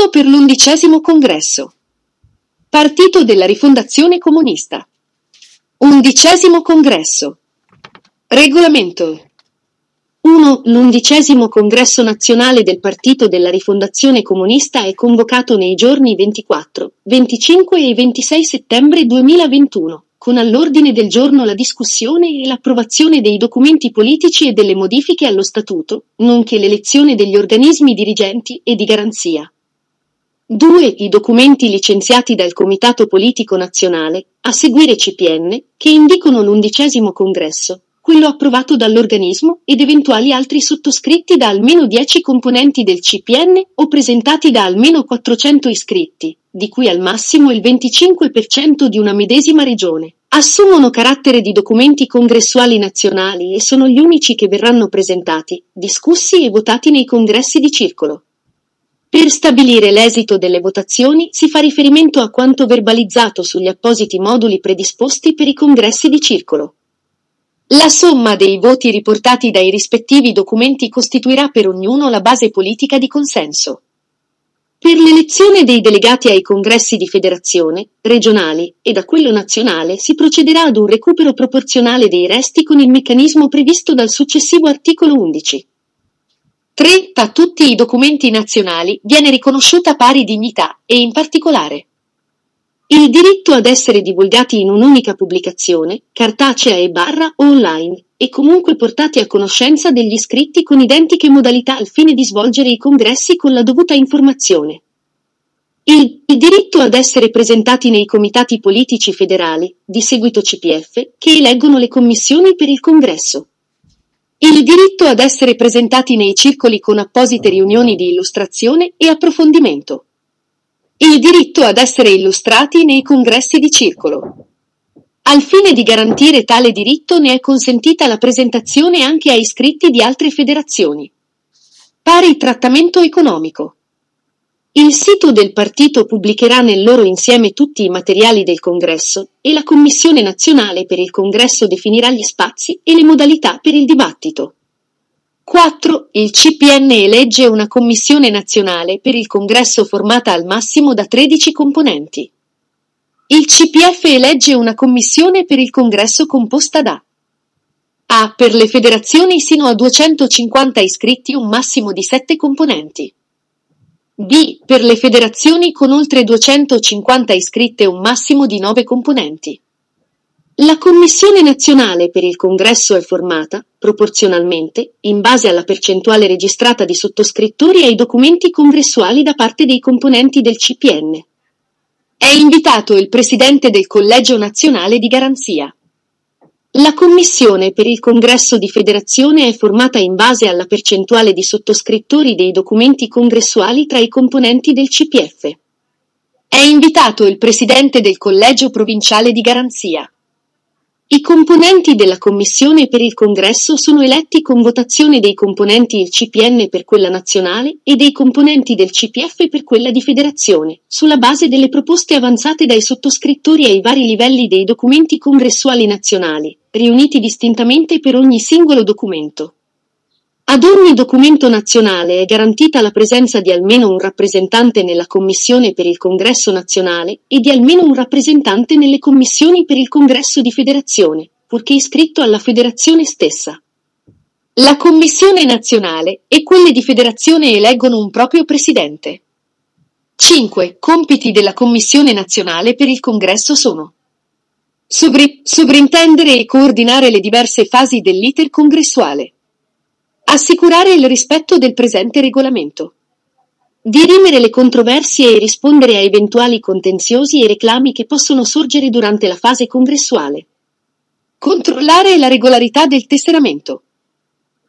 Statuto per l'undicesimo congresso. Partito della Rifondazione Comunista. Undicesimo congresso. Regolamento. 1. L'undicesimo congresso nazionale del Partito della Rifondazione Comunista è convocato nei giorni 24, 25 e 26 settembre 2021 con all'ordine del giorno la discussione e l'approvazione dei documenti politici e delle modifiche allo Statuto, nonché l'elezione degli organismi dirigenti e di garanzia. 2. I documenti licenziati dal Comitato Politico Nazionale, a seguire CPN, che indicano l'undicesimo congresso, quello approvato dall'organismo ed eventuali altri sottoscritti da almeno 10 componenti del CPN o presentati da almeno 400 iscritti, di cui al massimo il 25% di una medesima regione, assumono carattere di documenti congressuali nazionali e sono gli unici che verranno presentati, discussi e votati nei congressi di circolo. Per stabilire l'esito delle votazioni si fa riferimento a quanto verbalizzato sugli appositi moduli predisposti per i congressi di circolo. La somma dei voti riportati dai rispettivi documenti costituirà per ognuno la base politica di consenso. Per l'elezione dei delegati ai congressi di federazione, regionali e da quello nazionale si procederà ad un recupero proporzionale dei resti con il meccanismo previsto dal successivo articolo 11. 3. A tutti i documenti nazionali viene riconosciuta pari dignità e in particolare il diritto ad essere divulgati in un'unica pubblicazione, cartacea e barra o online, e comunque portati a conoscenza degli iscritti con identiche modalità al fine di svolgere i congressi con la dovuta informazione. Il, il, diritto ad essere presentati nei comitati politici federali, di seguito CPF, che eleggono le commissioni per il congresso. Il diritto ad essere presentati nei circoli con apposite riunioni di illustrazione e approfondimento. Il diritto ad essere illustrati nei congressi di circolo. Al fine di garantire tale diritto ne è consentita la presentazione anche a iscritti di altre federazioni. Pari trattamento economico. Il sito del partito pubblicherà nel loro insieme tutti i materiali del congresso e la Commissione nazionale per il congresso definirà gli spazi e le modalità per il dibattito. 4. Il CPN elegge una commissione nazionale per il congresso formata al massimo da 13 componenti. Il CPF elegge una commissione per il congresso composta da A. Per le federazioni sino a 250 iscritti un massimo di 7 componenti. B. Per le federazioni con oltre 250 iscritte un massimo di 9 componenti. La Commissione nazionale per il congresso è formata, proporzionalmente, in base alla percentuale registrata di sottoscrittori ai documenti congressuali da parte dei componenti del CPN. È invitato il Presidente del Collegio Nazionale di Garanzia. La Commissione per il Congresso di Federazione è formata in base alla percentuale di sottoscrittori dei documenti congressuali tra i componenti del CPF. È invitato il Presidente del Collegio Provinciale di Garanzia. I componenti della Commissione per il Congresso sono eletti con votazione dei componenti il CPN per quella nazionale e dei componenti del CPF per quella di federazione, sulla base delle proposte avanzate dai sottoscrittori ai vari livelli dei documenti congressuali nazionali, riuniti distintamente per ogni singolo documento. Ad ogni documento nazionale è garantita la presenza di almeno un rappresentante nella Commissione per il Congresso nazionale e di almeno un rappresentante nelle commissioni per il Congresso di Federazione, purché iscritto alla Federazione stessa. La Commissione nazionale e quelle di Federazione eleggono un proprio presidente. 5. Compiti della Commissione nazionale per il Congresso sono Sovri- sovrintendere e coordinare le diverse fasi dell'iter congressuale Assicurare il rispetto del presente regolamento. Dirimere le controversie e rispondere a eventuali contenziosi e reclami che possono sorgere durante la fase congressuale. Controllare la regolarità del tesseramento.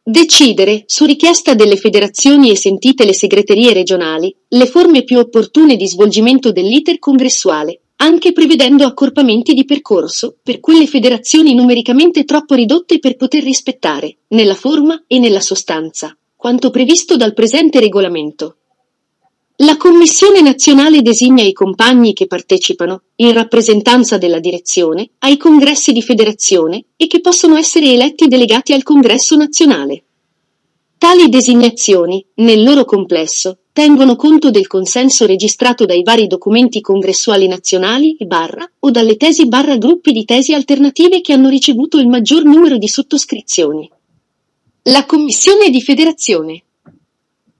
Decidere, su richiesta delle federazioni e sentite le segreterie regionali, le forme più opportune di svolgimento dell'iter congressuale, anche prevedendo accorpamenti di percorso per quelle federazioni numericamente troppo ridotte per poter rispettare, nella forma e nella sostanza, quanto previsto dal presente regolamento. La Commissione nazionale designa i compagni che partecipano, in rappresentanza della direzione, ai congressi di federazione e che possono essere eletti delegati al congresso nazionale. Tali designazioni, nel loro complesso, tengono conto del consenso registrato dai vari documenti congressuali nazionali barra o dalle tesi barra gruppi di tesi alternative che hanno ricevuto il maggior numero di sottoscrizioni. La Commissione di Federazione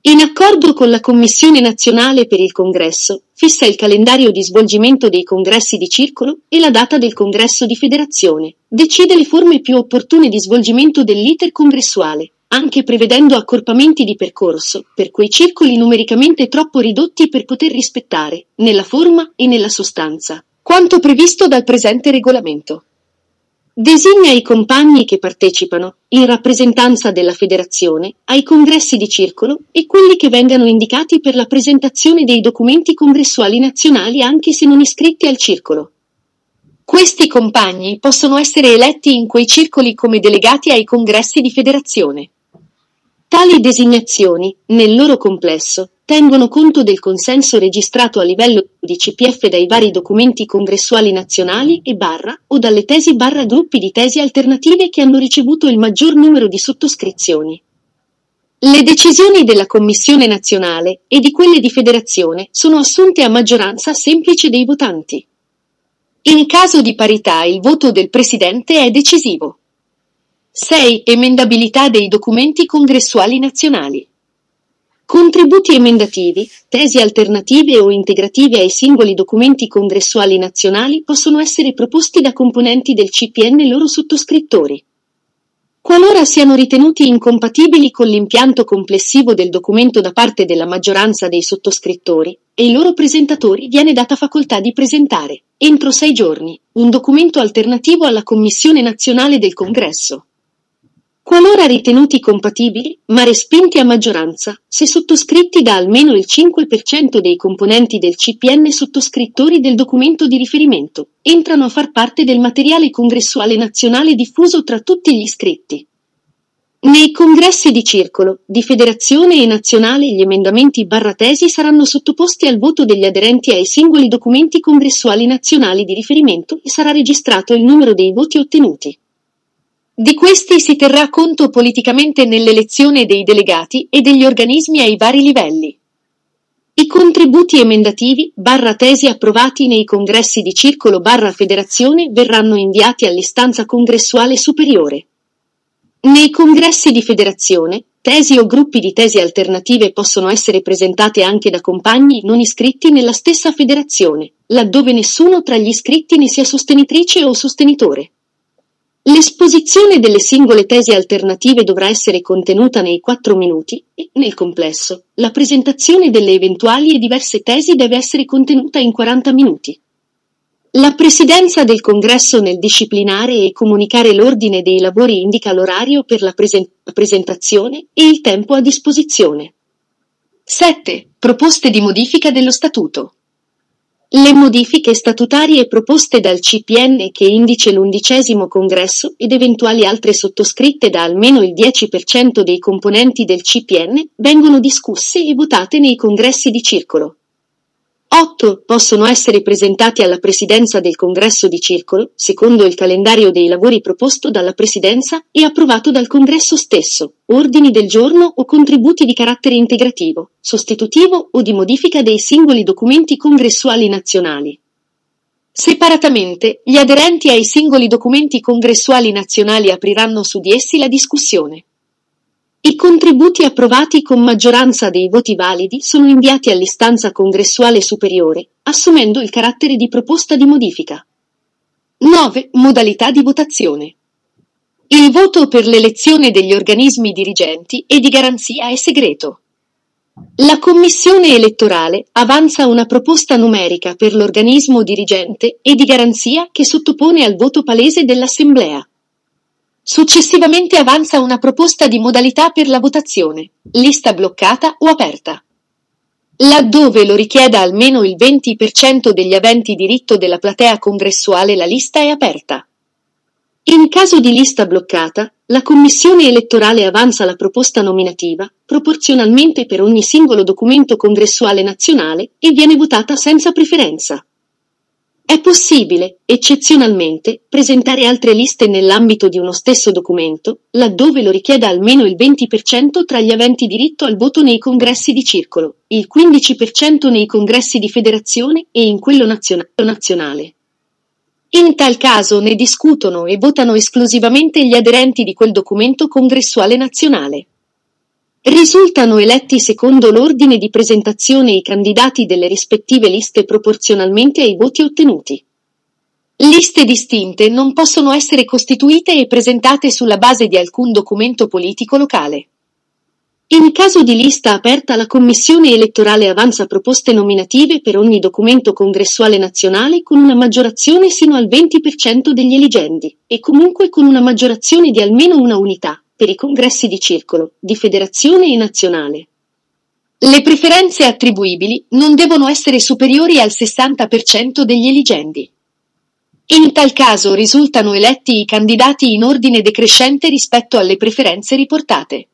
in accordo con la Commissione nazionale per il Congresso, fissa il calendario di svolgimento dei congressi di circolo e la data del congresso di federazione, decide le forme più opportune di svolgimento dell'iter congressuale, anche prevedendo accorpamenti di percorso per quei circoli numericamente troppo ridotti per poter rispettare, nella forma e nella sostanza, quanto previsto dal presente regolamento. Designa i compagni che partecipano, in rappresentanza della federazione, ai congressi di circolo e quelli che vengano indicati per la presentazione dei documenti congressuali nazionali anche se non iscritti al circolo. Questi compagni possono essere eletti in quei circoli come delegati ai congressi di federazione. Tali designazioni, nel loro complesso, tengono conto del consenso registrato a livello di CPF dai vari documenti congressuali nazionali e barra o dalle tesi barra gruppi di tesi alternative che hanno ricevuto il maggior numero di sottoscrizioni. Le decisioni della Commissione nazionale e di quelle di federazione sono assunte a maggioranza semplice dei votanti. In caso di parità il voto del Presidente è decisivo. 6. Emendabilità dei documenti congressuali nazionali. Contributi emendativi, tesi alternative o integrative ai singoli documenti congressuali nazionali possono essere proposti da componenti del CPN loro sottoscrittori. Qualora siano ritenuti incompatibili con l'impianto complessivo del documento da parte della maggioranza dei sottoscrittori, e i loro presentatori viene data facoltà di presentare, entro sei giorni, un documento alternativo alla Commissione nazionale del Congresso. Qualora ritenuti compatibili, ma respinti a maggioranza, se sottoscritti da almeno il 5% dei componenti del CPN sottoscrittori del documento di riferimento, entrano a far parte del materiale congressuale nazionale diffuso tra tutti gli iscritti. Nei congressi di circolo, di federazione e nazionale gli emendamenti barra tesi saranno sottoposti al voto degli aderenti ai singoli documenti congressuali nazionali di riferimento e sarà registrato il numero dei voti ottenuti. Di questi si terrà conto politicamente nell'elezione dei delegati e degli organismi ai vari livelli. I contributi emendativi barra tesi approvati nei congressi di circolo barra federazione verranno inviati all'istanza congressuale superiore. Nei congressi di federazione, tesi o gruppi di tesi alternative possono essere presentate anche da compagni non iscritti nella stessa federazione, laddove nessuno tra gli iscritti ne sia sostenitrice o sostenitore. L'esposizione delle singole tesi alternative dovrà essere contenuta nei quattro minuti e, nel complesso, la presentazione delle eventuali e diverse tesi deve essere contenuta in 40 minuti. La Presidenza del Congresso nel disciplinare e comunicare l'ordine dei lavori indica l'orario per la presen- presentazione e il tempo a disposizione. 7. Proposte di modifica dello Statuto. Le modifiche statutarie proposte dal CPN che indice l'undicesimo congresso ed eventuali altre sottoscritte da almeno il 10% dei componenti del CPN vengono discusse e votate nei congressi di circolo. 8 possono essere presentati alla Presidenza del Congresso di Circolo, secondo il calendario dei lavori proposto dalla Presidenza e approvato dal Congresso stesso, ordini del giorno o contributi di carattere integrativo, sostitutivo o di modifica dei singoli documenti congressuali nazionali. Separatamente, gli aderenti ai singoli documenti congressuali nazionali apriranno su di essi la discussione. I contributi approvati con maggioranza dei voti validi sono inviati all'istanza congressuale superiore, assumendo il carattere di proposta di modifica. 9. Modalità di votazione. Il voto per l'elezione degli organismi dirigenti e di garanzia è segreto. La Commissione elettorale avanza una proposta numerica per l'organismo dirigente e di garanzia che sottopone al voto palese dell'Assemblea. Successivamente avanza una proposta di modalità per la votazione, lista bloccata o aperta. Laddove lo richieda almeno il 20% degli aventi diritto della platea congressuale la lista è aperta. In caso di lista bloccata, la Commissione elettorale avanza la proposta nominativa, proporzionalmente per ogni singolo documento congressuale nazionale, e viene votata senza preferenza. È possibile, eccezionalmente, presentare altre liste nell'ambito di uno stesso documento, laddove lo richieda almeno il 20% tra gli aventi diritto al voto nei congressi di circolo, il 15% nei congressi di federazione e in quello nazionale. In tal caso ne discutono e votano esclusivamente gli aderenti di quel documento congressuale nazionale. Risultano eletti secondo l'ordine di presentazione i candidati delle rispettive liste proporzionalmente ai voti ottenuti. Liste distinte non possono essere costituite e presentate sulla base di alcun documento politico locale. In caso di lista aperta la Commissione elettorale avanza proposte nominative per ogni documento congressuale nazionale con una maggiorazione sino al 20% degli elegendi, e comunque con una maggiorazione di almeno una unità, per i congressi di circolo, di federazione e nazionale. Le preferenze attribuibili non devono essere superiori al 60% degli eligenti. In tal caso risultano eletti i candidati in ordine decrescente rispetto alle preferenze riportate.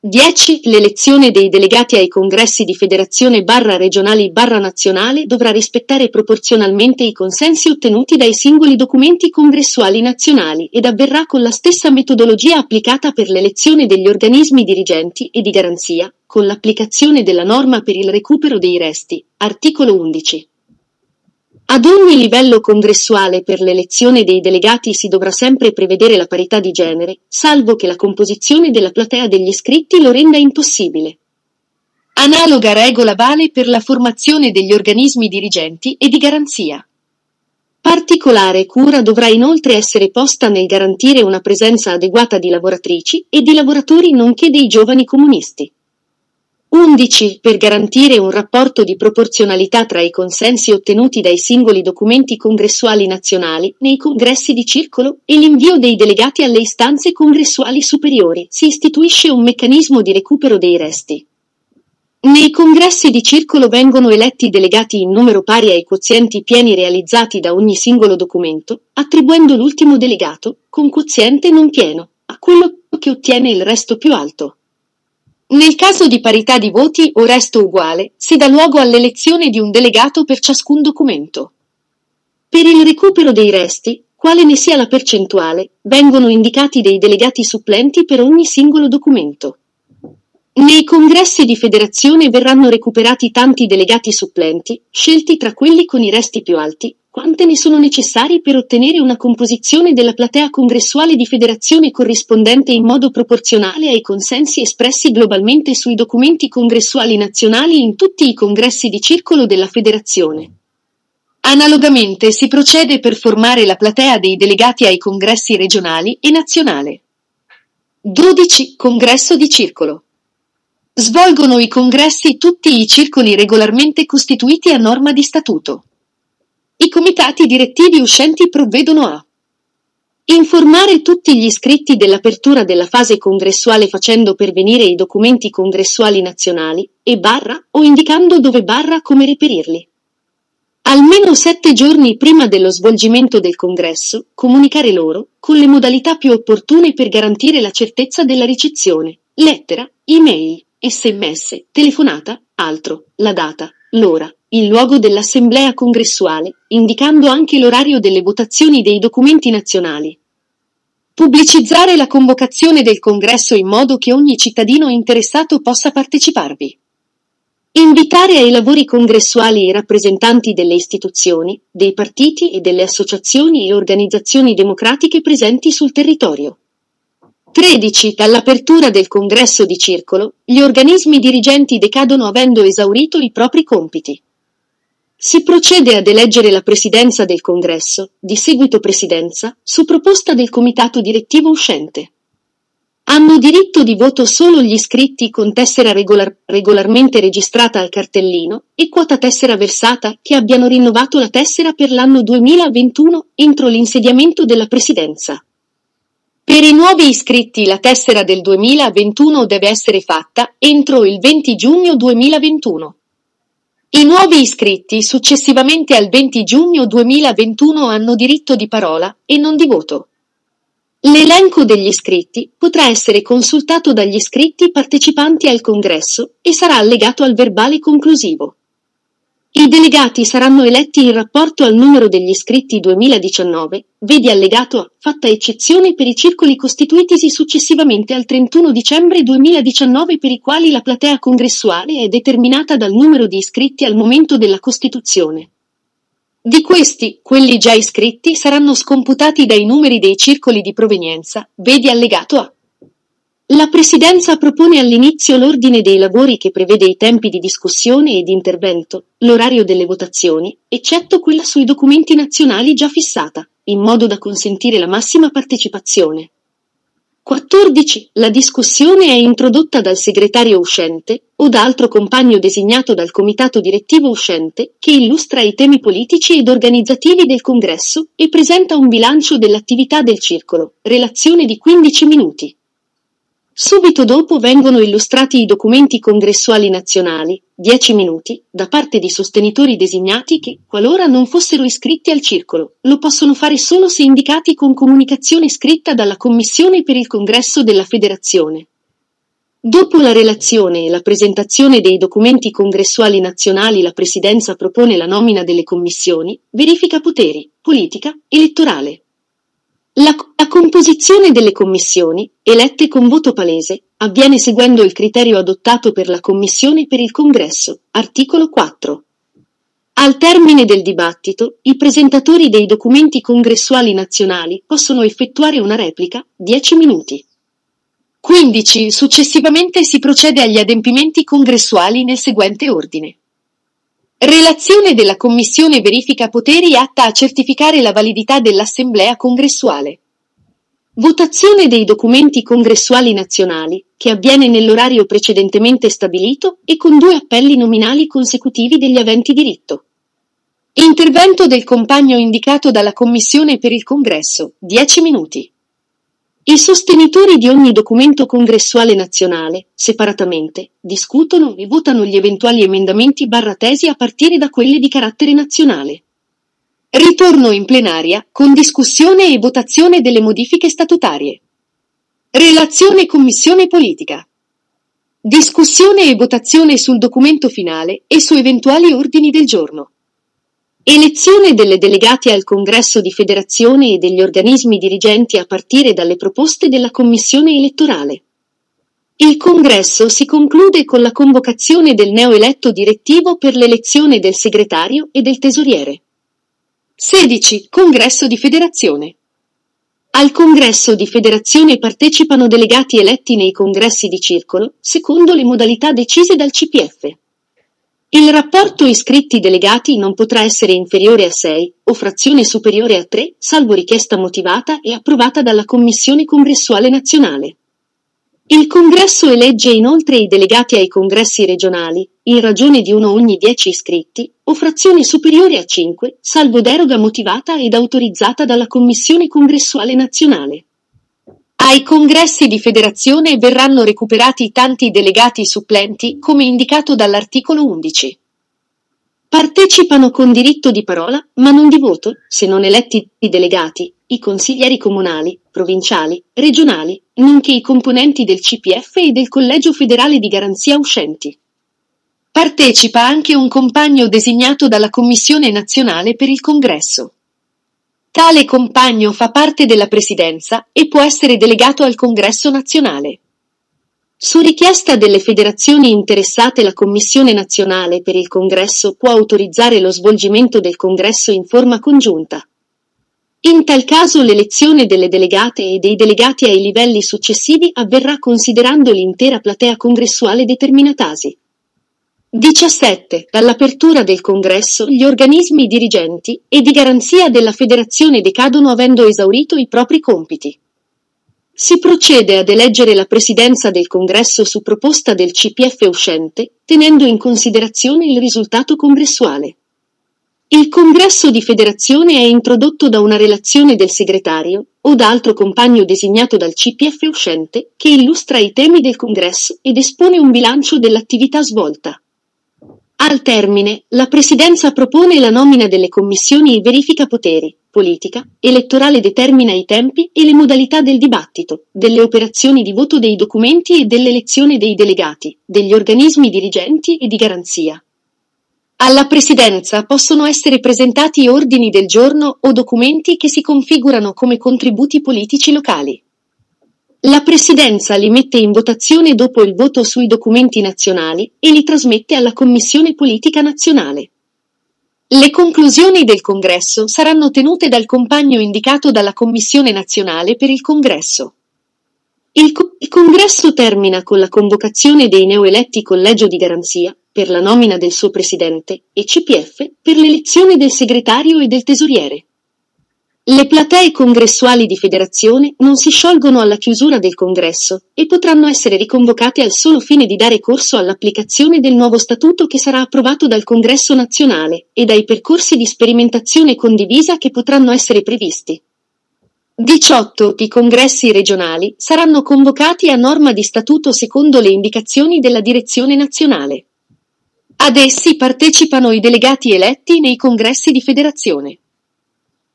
10. L'elezione dei delegati ai congressi di federazione barra regionali barra nazionale dovrà rispettare proporzionalmente i consensi ottenuti dai singoli documenti congressuali nazionali ed avverrà con la stessa metodologia applicata per l'elezione degli organismi dirigenti e di garanzia, con l'applicazione della norma per il recupero dei resti. Articolo 11. Ad ogni livello congressuale per l'elezione dei delegati si dovrà sempre prevedere la parità di genere, salvo che la composizione della platea degli iscritti lo renda impossibile. Analoga regola vale per la formazione degli organismi dirigenti e di garanzia. Particolare cura dovrà inoltre essere posta nel garantire una presenza adeguata di lavoratrici e di lavoratori nonché dei giovani comunisti. 11. Per garantire un rapporto di proporzionalità tra i consensi ottenuti dai singoli documenti congressuali nazionali nei congressi di circolo e l'invio dei delegati alle istanze congressuali superiori, si istituisce un meccanismo di recupero dei resti. Nei congressi di circolo vengono eletti delegati in numero pari ai quozienti pieni realizzati da ogni singolo documento, attribuendo l'ultimo delegato, con quoziente non pieno, a quello che ottiene il resto più alto. Nel caso di parità di voti o resto uguale, si dà luogo all'elezione di un delegato per ciascun documento. Per il recupero dei resti, quale ne sia la percentuale, vengono indicati dei delegati supplenti per ogni singolo documento. Nei congressi di federazione verranno recuperati tanti delegati supplenti, scelti tra quelli con i resti più alti, quante ne sono necessari per ottenere una composizione della platea congressuale di federazione corrispondente in modo proporzionale ai consensi espressi globalmente sui documenti congressuali nazionali in tutti i congressi di circolo della federazione. Analogamente si procede per formare la platea dei delegati ai congressi regionali e nazionale. 12. Congresso di circolo. Svolgono i congressi tutti i circoli regolarmente costituiti a norma di statuto. I comitati direttivi uscenti provvedono a informare tutti gli iscritti dell'apertura della fase congressuale facendo pervenire i documenti congressuali nazionali e barra o indicando dove barra come reperirli. Almeno sette giorni prima dello svolgimento del congresso, comunicare loro, con le modalità più opportune per garantire la certezza della ricezione, lettera, email, sms, telefonata, altro, la data, l'ora, il luogo dell'assemblea congressuale, indicando anche l'orario delle votazioni dei documenti nazionali. Pubblicizzare la convocazione del congresso in modo che ogni cittadino interessato possa parteciparvi. Invitare ai lavori congressuali i rappresentanti delle istituzioni, dei partiti e delle associazioni e organizzazioni democratiche presenti sul territorio. 13. Dall'apertura del congresso di circolo, gli organismi dirigenti decadono avendo esaurito i propri compiti. Si procede ad eleggere la presidenza del congresso, di seguito presidenza, su proposta del comitato direttivo uscente. Hanno diritto di voto solo gli iscritti con tessera regolar- regolarmente registrata al cartellino e quota tessera versata che abbiano rinnovato la tessera per l'anno 2021 entro l'insediamento della presidenza. Per i nuovi iscritti la tessera del 2021 deve essere fatta entro il 20 giugno 2021. I nuovi iscritti successivamente al 20 giugno 2021 hanno diritto di parola e non di voto. L'elenco degli iscritti potrà essere consultato dagli iscritti partecipanti al congresso e sarà allegato al verbale conclusivo. I delegati saranno eletti in rapporto al numero degli iscritti 2019, vedi allegato A, fatta eccezione per i circoli costituitisi successivamente al 31 dicembre 2019 per i quali la platea congressuale è determinata dal numero di iscritti al momento della costituzione. Di questi, quelli già iscritti saranno scomputati dai numeri dei circoli di provenienza, vedi allegato A. La Presidenza propone all'inizio l'ordine dei lavori che prevede i tempi di discussione e di intervento, l'orario delle votazioni, eccetto quella sui documenti nazionali già fissata, in modo da consentire la massima partecipazione. 14. La discussione è introdotta dal segretario uscente o da altro compagno designato dal comitato direttivo uscente che illustra i temi politici ed organizzativi del congresso e presenta un bilancio dell'attività del circolo, relazione di 15 minuti. Subito dopo vengono illustrati i documenti congressuali nazionali, 10 minuti, da parte di sostenitori designati che, qualora non fossero iscritti al circolo, lo possono fare solo se indicati con comunicazione scritta dalla Commissione per il Congresso della Federazione. Dopo la relazione e la presentazione dei documenti congressuali nazionali la Presidenza propone la nomina delle commissioni, verifica poteri, politica, elettorale. La, la, composizione delle commissioni, elette con voto palese, avviene seguendo il criterio adottato per la Commissione per il Congresso, articolo 4. Al termine del dibattito, i presentatori dei documenti congressuali nazionali possono effettuare una replica, 10 minuti. 15. Successivamente si procede agli adempimenti congressuali nel seguente ordine. Relazione della Commissione verifica poteri atta a certificare la validità dell'Assemblea congressuale. Votazione dei documenti congressuali nazionali, che avviene nell'orario precedentemente stabilito e con due appelli nominali consecutivi degli aventi diritto. Intervento del compagno indicato dalla Commissione per il Congresso, 10 minuti. I sostenitori di ogni documento congressuale nazionale, separatamente, discutono e votano gli eventuali emendamenti barra tesi a partire da quelli di carattere nazionale. Ritorno in plenaria con discussione e votazione delle modifiche statutarie. Relazione Commissione Politica. Discussione e votazione sul documento finale e su eventuali ordini del giorno. Elezione delle delegati al Congresso di Federazione e degli organismi dirigenti a partire dalle proposte della Commissione elettorale. Il Congresso si conclude con la convocazione del neoeletto direttivo per l'elezione del segretario e del tesoriere. 16. Congresso di Federazione. Al Congresso di Federazione partecipano delegati eletti nei congressi di circolo, secondo le modalità decise dal CPF. Il rapporto iscritti delegati non potrà essere inferiore a 6 o frazione superiore a 3, salvo richiesta motivata e approvata dalla Commissione Congressuale Nazionale. Il Congresso elegge inoltre i delegati ai congressi regionali, in ragione di uno ogni 10 iscritti, o frazione superiore a 5, salvo deroga motivata ed autorizzata dalla Commissione Congressuale Nazionale. Ai congressi di federazione verranno recuperati tanti delegati supplenti come indicato dall'articolo 11. Partecipano con diritto di parola, ma non di voto, se non eletti i delegati, i consiglieri comunali, provinciali, regionali, nonché i componenti del CPF e del Collegio federale di garanzia uscenti. Partecipa anche un compagno designato dalla Commissione nazionale per il Congresso. Tale compagno fa parte della Presidenza e può essere delegato al Congresso nazionale. Su richiesta delle federazioni interessate la Commissione nazionale per il Congresso può autorizzare lo svolgimento del Congresso in forma congiunta. In tal caso l'elezione delle delegate e dei delegati ai livelli successivi avverrà considerando l'intera platea congressuale determinatasi. 17. Dall'apertura del congresso gli organismi dirigenti e di garanzia della federazione decadono avendo esaurito i propri compiti. Si procede ad eleggere la presidenza del congresso su proposta del CPF uscente, tenendo in considerazione il risultato congressuale. Il congresso di federazione è introdotto da una relazione del segretario o da altro compagno designato dal CPF uscente che illustra i temi del congresso ed espone un bilancio dell'attività svolta. Al termine, la Presidenza propone la nomina delle commissioni e verifica poteri, politica, elettorale determina i tempi e le modalità del dibattito, delle operazioni di voto dei documenti e dell'elezione dei delegati, degli organismi dirigenti e di garanzia. Alla Presidenza possono essere presentati ordini del giorno o documenti che si configurano come contributi politici locali. La Presidenza li mette in votazione dopo il voto sui documenti nazionali e li trasmette alla Commissione Politica Nazionale. Le conclusioni del Congresso saranno tenute dal compagno indicato dalla Commissione nazionale per il Congresso. Il, co- il, Congresso termina con la convocazione dei neoeletti Collegio di Garanzia per la nomina del suo presidente e CPF per l'elezione del segretario e del tesoriere. Le platee congressuali di federazione non si sciolgono alla chiusura del congresso e potranno essere riconvocate al solo fine di dare corso all'applicazione del nuovo statuto che sarà approvato dal congresso nazionale e dai percorsi di sperimentazione condivisa che potranno essere previsti. 18 i congressi regionali saranno convocati a norma di statuto secondo le indicazioni della direzione nazionale. Ad essi partecipano i delegati eletti nei congressi di federazione.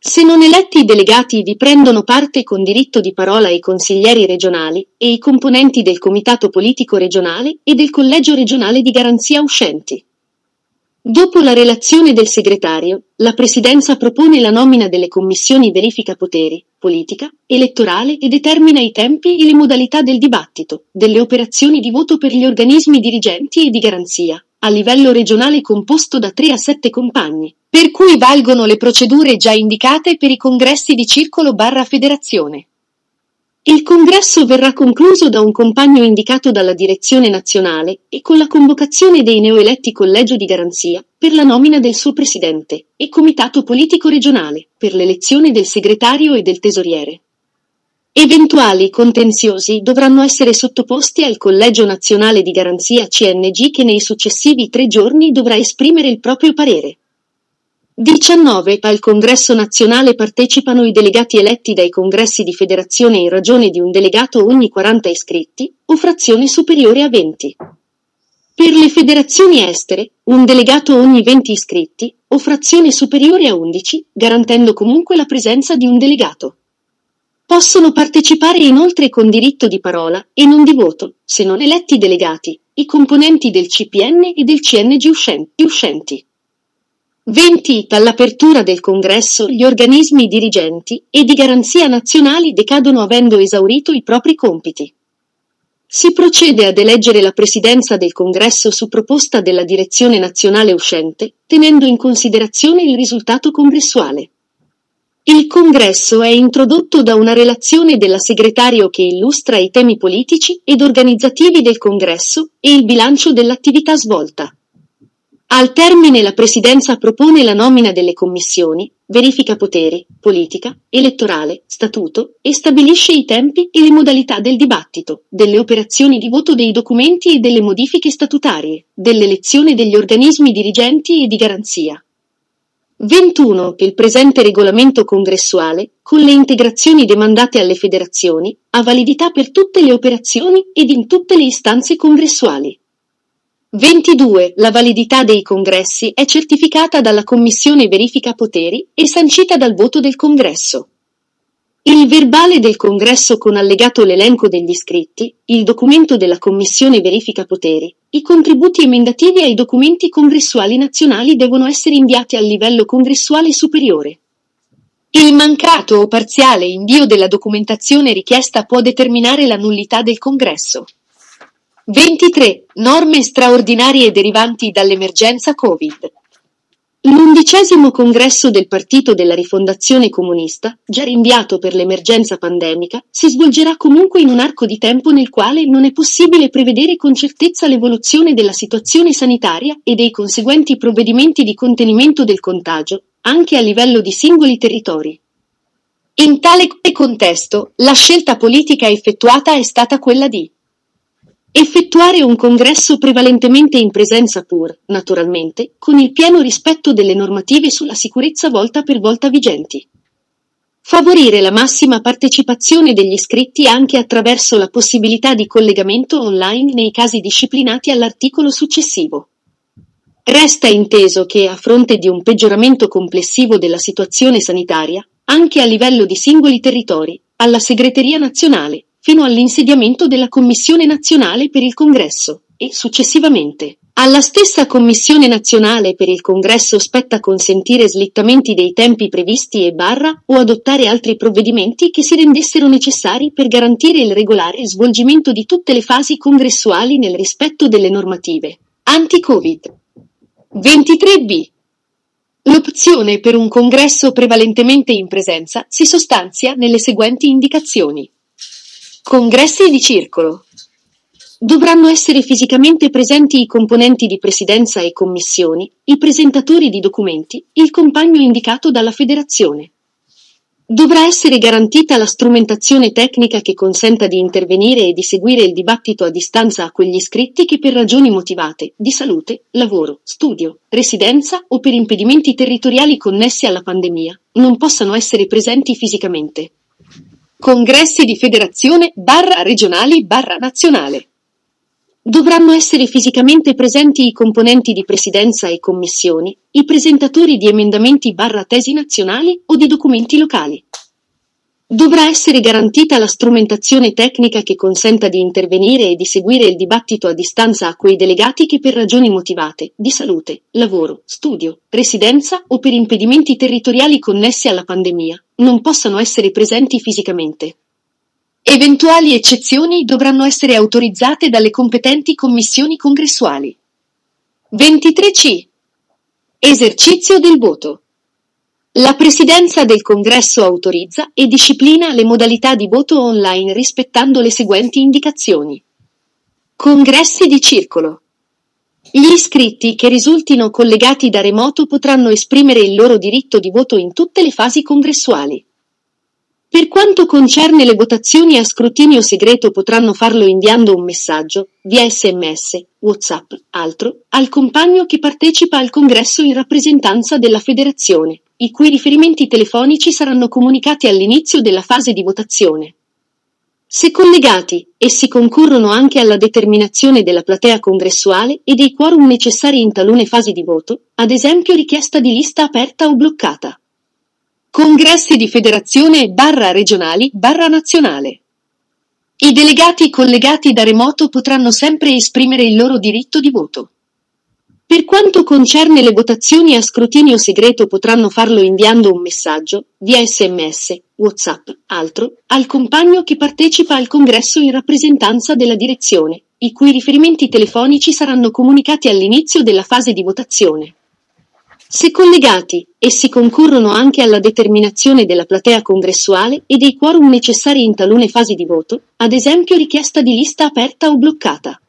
Se non eletti i delegati vi prendono parte con diritto di parola i consiglieri regionali e i componenti del comitato politico regionale e del collegio regionale di garanzia uscenti. Dopo la relazione del segretario, la Presidenza propone la nomina delle commissioni verifica poteri, politica, elettorale e determina i tempi e le modalità del dibattito, delle operazioni di voto per gli organismi dirigenti e di garanzia, a livello regionale composto da 3 a 7 compagni, per cui valgono le procedure già indicate per i congressi di circolo barra federazione. Il congresso verrà concluso da un compagno indicato dalla direzione nazionale e con la convocazione dei neoeletti collegio di garanzia per la nomina del suo presidente e comitato politico regionale per l'elezione del segretario e del tesoriere. Eventuali contenziosi dovranno essere sottoposti al Collegio Nazionale di Garanzia CNG che nei successivi tre giorni dovrà esprimere il proprio parere. 19. Al Congresso nazionale partecipano i delegati eletti dai congressi di federazione in ragione di un delegato ogni 40 iscritti, o frazione superiore a 20. Per le federazioni estere, un delegato ogni 20 iscritti, o frazione superiore a 11, garantendo comunque la presenza di un delegato. Possono partecipare inoltre con diritto di parola e non di voto, se non eletti delegati, i componenti del CPN e del CNG uscenti. 20. Dall'apertura del congresso gli organismi dirigenti e di garanzia nazionali decadono avendo esaurito i propri compiti. Si procede ad eleggere la presidenza del congresso su proposta della direzione nazionale uscente, tenendo in considerazione il risultato congressuale. Il congresso è introdotto da una relazione della segretario che illustra i temi politici ed organizzativi del congresso e il bilancio dell'attività svolta. Al termine la Presidenza propone la nomina delle commissioni, verifica poteri, politica, elettorale, statuto e stabilisce i tempi e le modalità del dibattito, delle operazioni di voto dei documenti e delle modifiche statutarie, dell'elezione degli organismi dirigenti e di garanzia. 21. Che il presente regolamento congressuale, con le integrazioni demandate alle federazioni, ha validità per tutte le operazioni ed in tutte le istanze congressuali. 22. La validità dei congressi è certificata dalla Commissione Verifica Poteri e sancita dal voto del Congresso. Il verbale del Congresso con allegato l'elenco degli iscritti, il documento della Commissione Verifica Poteri, i contributi emendativi ai documenti congressuali nazionali devono essere inviati al livello congressuale superiore. Il mancato o parziale invio della documentazione richiesta può determinare la nullità del Congresso. 23. Norme straordinarie derivanti dall'emergenza Covid. L'undicesimo congresso del Partito della Rifondazione Comunista, già rinviato per l'emergenza pandemica, si svolgerà comunque in un arco di tempo nel quale non è possibile prevedere con certezza l'evoluzione della situazione sanitaria e dei conseguenti provvedimenti di contenimento del contagio, anche a livello di singoli territori. In tale contesto, la scelta politica effettuata è stata quella di Effettuare un congresso prevalentemente in presenza pur, naturalmente, con il pieno rispetto delle normative sulla sicurezza volta per volta vigenti. Favorire la massima partecipazione degli iscritti anche attraverso la possibilità di collegamento online nei casi disciplinati all'articolo successivo. Resta inteso che, a fronte di un peggioramento complessivo della situazione sanitaria, anche a livello di singoli territori, alla Segreteria nazionale, fino all'insediamento della Commissione nazionale per il Congresso e, successivamente, Alla stessa Commissione nazionale per il congresso spetta consentire slittamenti dei tempi previsti e barra o adottare altri provvedimenti che si rendessero necessari per garantire il regolare svolgimento di tutte le fasi congressuali nel rispetto delle normative anti-Covid. 23b. L'opzione per un congresso prevalentemente in presenza si sostanzia nelle seguenti indicazioni. Congressi di circolo. Dovranno essere fisicamente presenti i componenti di presidenza e commissioni, i presentatori di documenti, il compagno indicato dalla federazione. Dovrà essere garantita la strumentazione tecnica che consenta di intervenire e di seguire il dibattito a distanza a quegli iscritti che per ragioni motivate, di salute, lavoro, studio, residenza o per impedimenti territoriali connessi alla pandemia, non possano essere presenti fisicamente. Congressi di federazione barra regionali barra nazionale. Dovranno essere fisicamente presenti i componenti di presidenza e commissioni, i presentatori di emendamenti barra tesi nazionali o di documenti locali. Dovrà essere garantita la strumentazione tecnica che consenta di intervenire e di seguire il dibattito a distanza a quei delegati che per ragioni motivate, di salute, lavoro, studio, residenza o per impedimenti territoriali connessi alla pandemia, non possano essere presenti fisicamente. Eventuali eccezioni dovranno essere autorizzate dalle competenti commissioni congressuali. 23c. Esercizio del voto. La Presidenza del Congresso autorizza e disciplina le modalità di voto online rispettando le seguenti indicazioni. Congressi di circolo. Gli iscritti che risultino collegati da remoto potranno esprimere il loro diritto di voto in tutte le fasi congressuali. Per quanto concerne le votazioni a scrutinio segreto potranno farlo inviando un messaggio, via sms, whatsapp, altro, al compagno che partecipa al congresso in rappresentanza della federazione, i cui riferimenti telefonici saranno comunicati all'inizio della fase di votazione. Se collegati, essi concorrono anche alla determinazione della platea congressuale e dei quorum necessari in talune fasi di voto, ad esempio richiesta di lista aperta o bloccata. Congressi di federazione barra regionali barra nazionale. I delegati collegati da remoto potranno sempre esprimere il loro diritto di voto. Per quanto concerne le votazioni a scrutinio segreto potranno farlo inviando un messaggio, via sms, whatsapp, altro, al compagno che partecipa al congresso in rappresentanza della direzione, i cui riferimenti telefonici saranno comunicati all'inizio della fase di votazione. Se collegati, essi concorrono anche alla determinazione della platea congressuale e dei quorum necessari in talune fasi di voto, ad esempio richiesta di lista aperta o bloccata.